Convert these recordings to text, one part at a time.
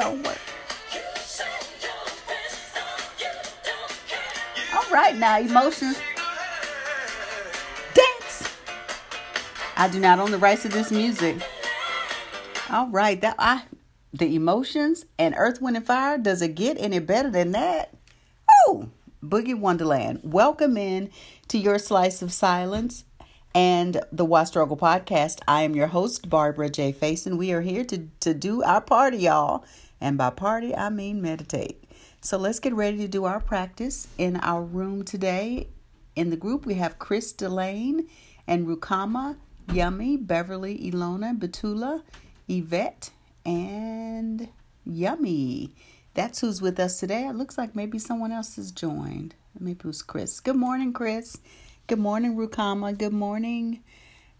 don't work. All right, now emotions. Dance. I do not own the rights to this music. All right, that I the emotions and Earth, Wind, and Fire. Does it get any better than that? Oh, Boogie Wonderland. Welcome in to your slice of silence and the Why Struggle podcast. I am your host, Barbara J. Faison. We are here to, to do our party, y'all. And by party, I mean meditate. So let's get ready to do our practice in our room today. In the group, we have Chris Delane and Rukama, Yummy, Beverly, Ilona, Betula, Yvette, and Yummy. That's who's with us today. It looks like maybe someone else has joined. Maybe it was Chris. Good morning, Chris. Good morning, Rukama. Good morning,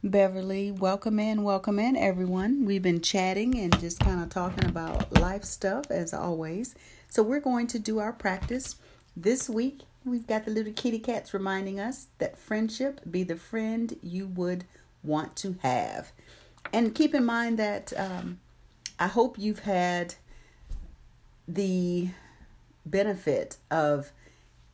Beverly. Welcome in, welcome in, everyone. We've been chatting and just kind of talking about life stuff as always. So, we're going to do our practice this week. We've got the little kitty cats reminding us that friendship be the friend you would want to have. And keep in mind that um, I hope you've had the benefit of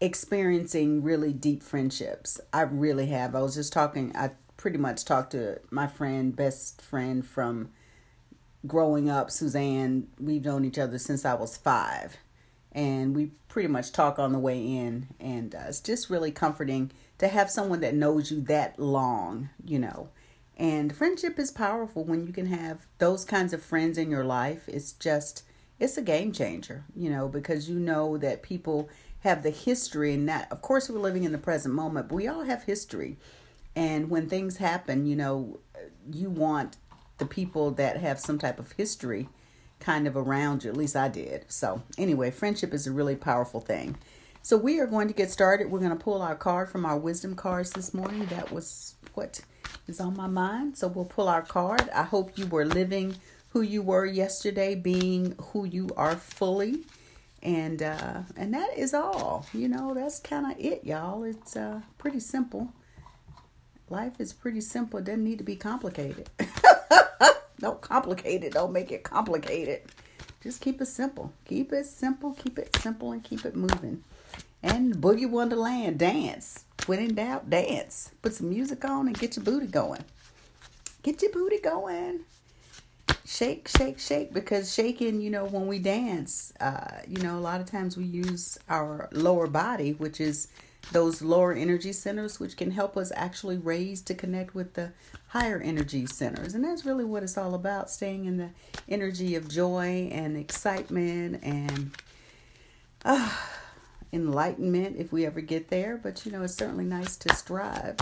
experiencing really deep friendships. I really have. I was just talking, I pretty much talked to my friend, best friend from growing up, Suzanne. We've known each other since I was five. And we pretty much talk on the way in. And uh, it's just really comforting to have someone that knows you that long, you know. And friendship is powerful when you can have those kinds of friends in your life. It's just, it's a game changer, you know, because you know that people have the history and that of course we're living in the present moment but we all have history and when things happen you know you want the people that have some type of history kind of around you. At least i did. So anyway friendship is a really powerful thing. So we are going to get started. We're going to pull our card from our wisdom cards this morning. That was what is on my mind. So we'll pull our card. I hope you were living who you were yesterday being who you are fully. And uh, and that is all. You know, that's kind of it, y'all. It's uh, pretty simple. Life is pretty simple. It doesn't need to be complicated. don't complicate it. Don't make it complicated. Just keep it simple. Keep it simple. Keep it simple and keep it moving. And Boogie Wonderland, dance. When in doubt, dance. Put some music on and get your booty going. Get your booty going shake, shake, shake. Because shaking, you know, when we dance, uh, you know, a lot of times we use our lower body, which is those lower energy centers, which can help us actually raise to connect with the higher energy centers. And that's really what it's all about staying in the energy of joy and excitement and uh, enlightenment if we ever get there. But, you know, it's certainly nice to strive.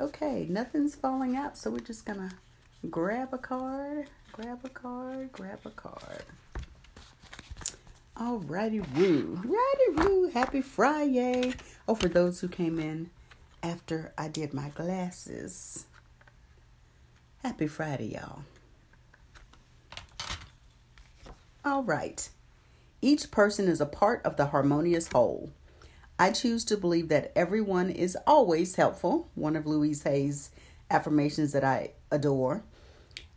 Okay, nothing's falling out, so we're just to grab a card grab a card, grab a card. Alrighty, woo. Righty, woo. Happy Friday. Oh, for those who came in after I did my glasses. Happy Friday, y'all. All right. Each person is a part of the harmonious whole. I choose to believe that everyone is always helpful, one of Louise Hay's affirmations that I adore.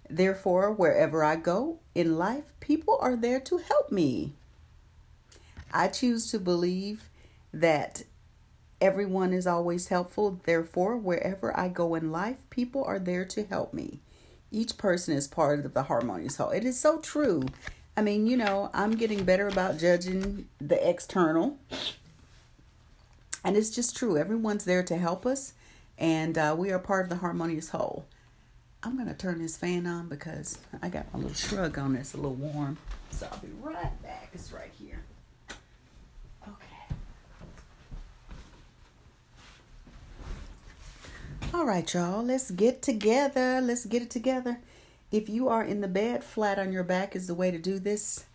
Therefore, wherever I go in life, people are there to help me. I choose to believe that everyone is always helpful. Therefore, wherever I go in life, people are there to help me. Each person is part of the harmonious whole. It is so true. I mean, you know, I'm getting better about judging the external. And it's just true. Everyone's there to help us, and uh, we are part of the harmonious whole. I'm going to turn this fan on because I got my little shrug on It's a little warm. So I'll be right back. It's right here. Okay. All right, y'all. Let's get together. Let's get it together. If you are in the bed, flat on your back is the way to do this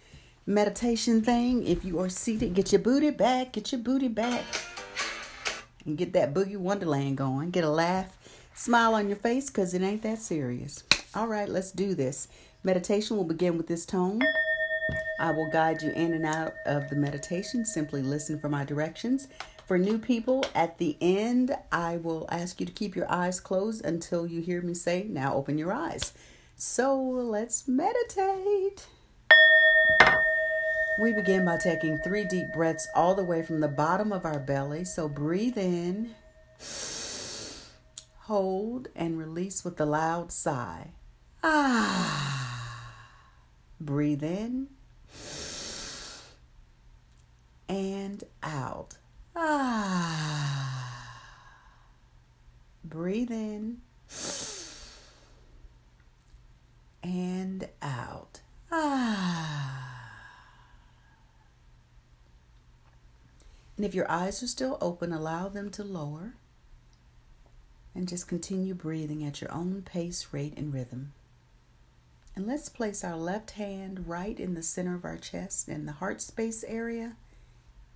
meditation thing. If you are seated, get your booty back. Get your booty back. And get that boogie wonderland going. Get a laugh Smile on your face because it ain't that serious. All right, let's do this. Meditation will begin with this tone. I will guide you in and out of the meditation. Simply listen for my directions. For new people, at the end, I will ask you to keep your eyes closed until you hear me say, Now open your eyes. So let's meditate. We begin by taking three deep breaths all the way from the bottom of our belly. So breathe in, hold, and release with a loud sigh. Ah. Breathe in and out. Ah. Breathe in and out. Ah. And if your eyes are still open, allow them to lower and just continue breathing at your own pace, rate, and rhythm. And let's place our left hand right in the center of our chest in the heart space area,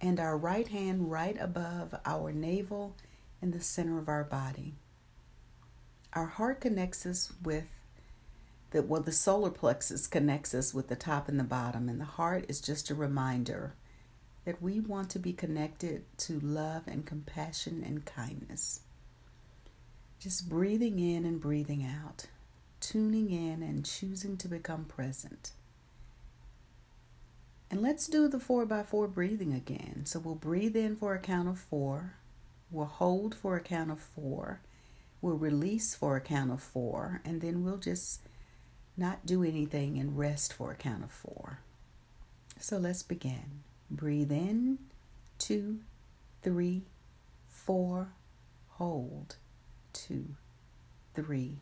and our right hand right above our navel in the center of our body. Our heart connects us with the well, the solar plexus connects us with the top and the bottom, and the heart is just a reminder that we want to be connected to love and compassion and kindness. Just breathing in and breathing out, tuning in and choosing to become present. And let's do the four by four breathing again. So we'll breathe in for a count of four, we'll hold for a count of four, we'll release for a count of four, and then we'll just not do anything and rest for a count of four. So let's begin. Breathe in, two, three, four, hold, two, three,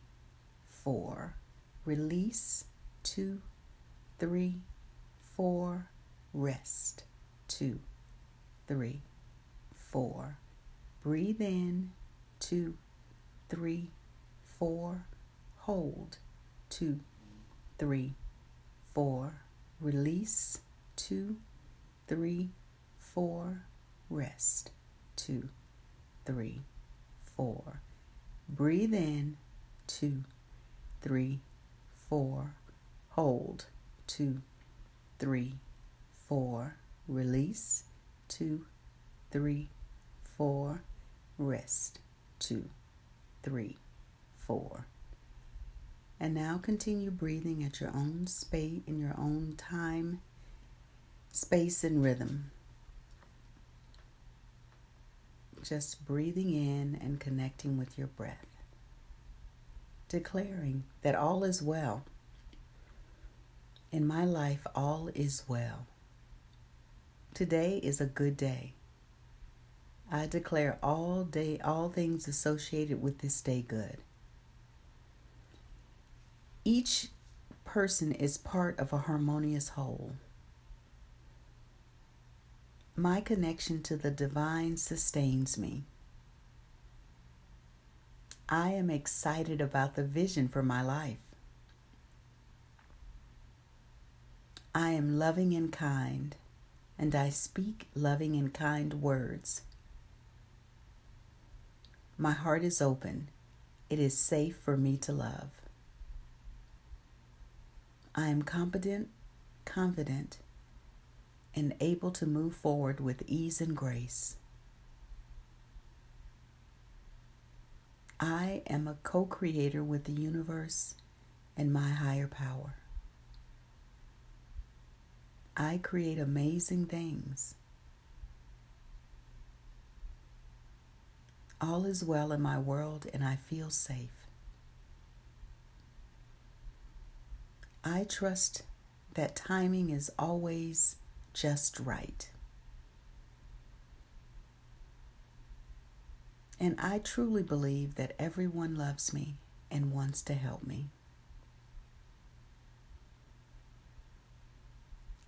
four. Release, two, three, four. Rest, two, three, four. Breathe in, two, three, four. Hold, two, three, four. Release, two, three, four, rest, two, three, four. Breathe in, two, three, four. Hold, two, three, four. Release, two, three, four. Rest, two, three, four. And now continue breathing at your own space in your own time space and rhythm. Just breathing in and connecting with your breath. Declaring that all is well. In my life, all is well. Today is a good day. I declare all day all things associated with this day good. Each person is part of a harmonious whole. My connection to the divine sustains me. I am excited about the vision for my life. I am loving and kind, and I speak loving and kind words. My heart is open. It is safe for me to love. I am competent, confident, and able to move forward with ease and grace. I am a co creator with the universe and my higher power. I create amazing things. All is well in my world and I feel safe. I trust that timing is always just right. And I truly believe that everyone loves me and wants to help me.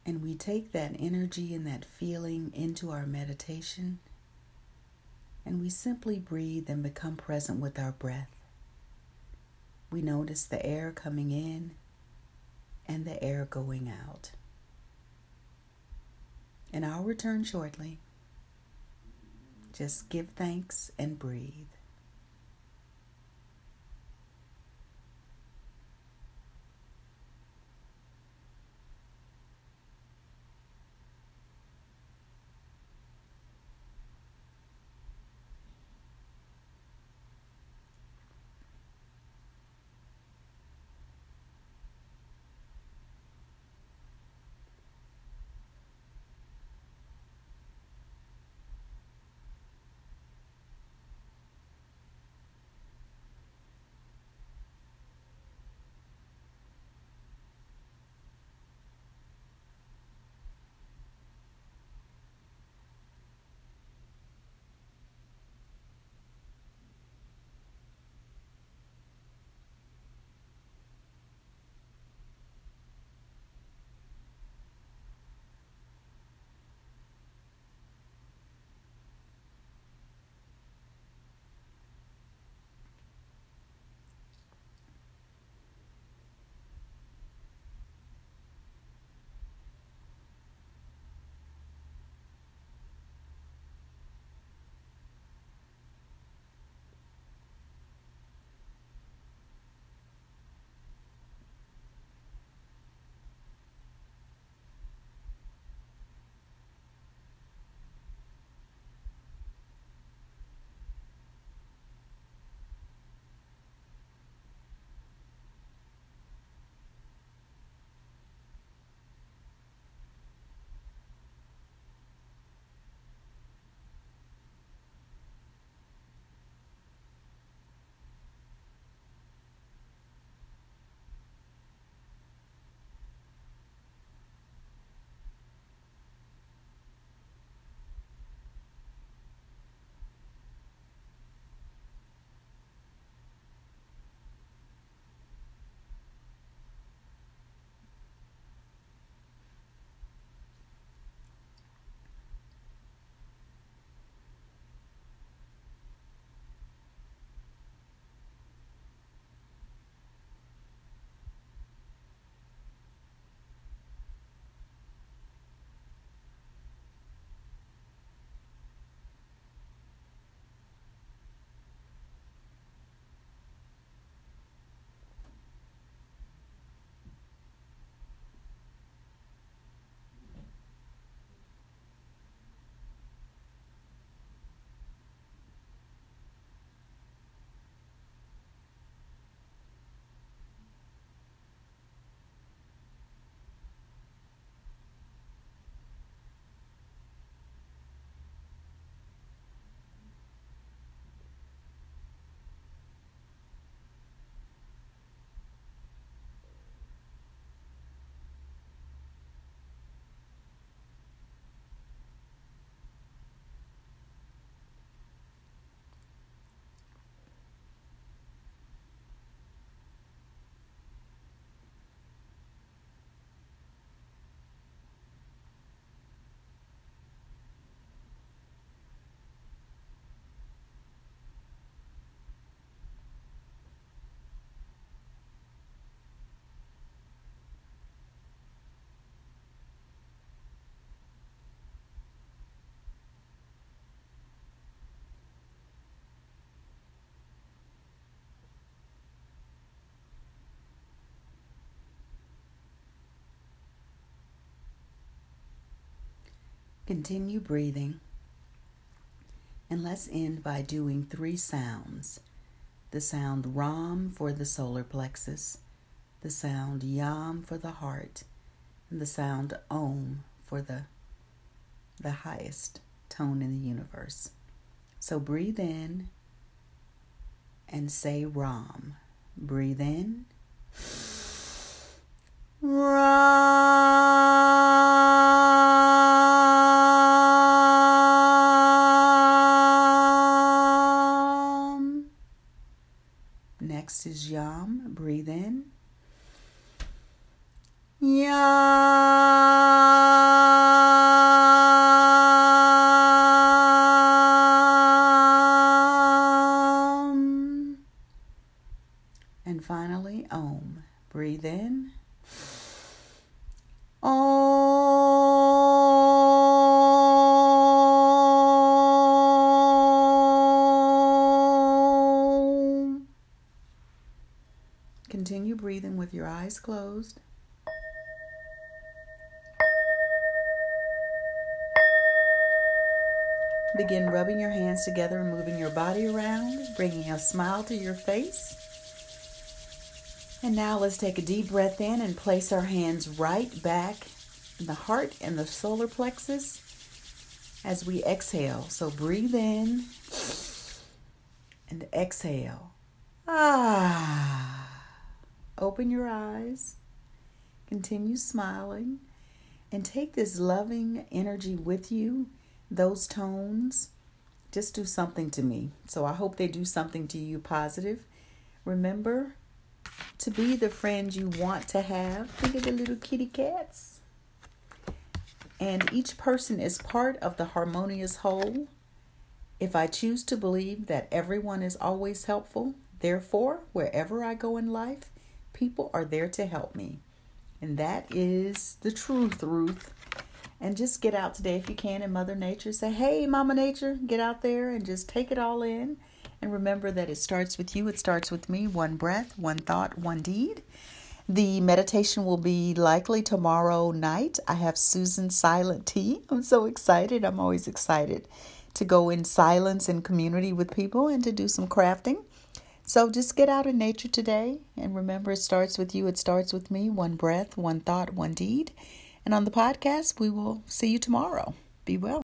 And we take that energy and that feeling into our meditation, and we simply breathe and become present with our breath. We notice the air coming in and the air going out and I'll return shortly. Just give thanks and breathe. Continue breathing. And let's end by doing three sounds the sound Ram for the solar plexus, the sound Yam for the heart, and the sound Om for the, the highest tone in the universe. So breathe in and say Ram. Breathe in. Ram. Next is Yam. Breathe in. Eyes closed. Begin rubbing your hands together and moving your body around, bringing a smile to your face. And now let's take a deep breath in and place our hands right back in the heart and the solar plexus as we exhale. So breathe in and exhale. Ah. Open your eyes. Continue smiling and take this loving energy with you those tones just do something to me. So I hope they do something to you positive. Remember to be the friend you want to have. Think of the little kitty cats. And each person is part of the harmonious whole. If I choose to believe that everyone is always helpful, therefore, wherever I go in life, people are there to help me. And that is the truth, Ruth. And just get out today if you can in Mother Nature. Say, hey, Mama Nature, get out there and just take it all in. And remember that it starts with you, it starts with me. One breath, one thought, one deed. The meditation will be likely tomorrow night. I have Susan Silent Tea. I'm so excited. I'm always excited to go in silence and community with people and to do some crafting. So just get out in nature today and remember it starts with you, it starts with me. One breath, one thought, one deed. And on the podcast, we will see you tomorrow. Be well.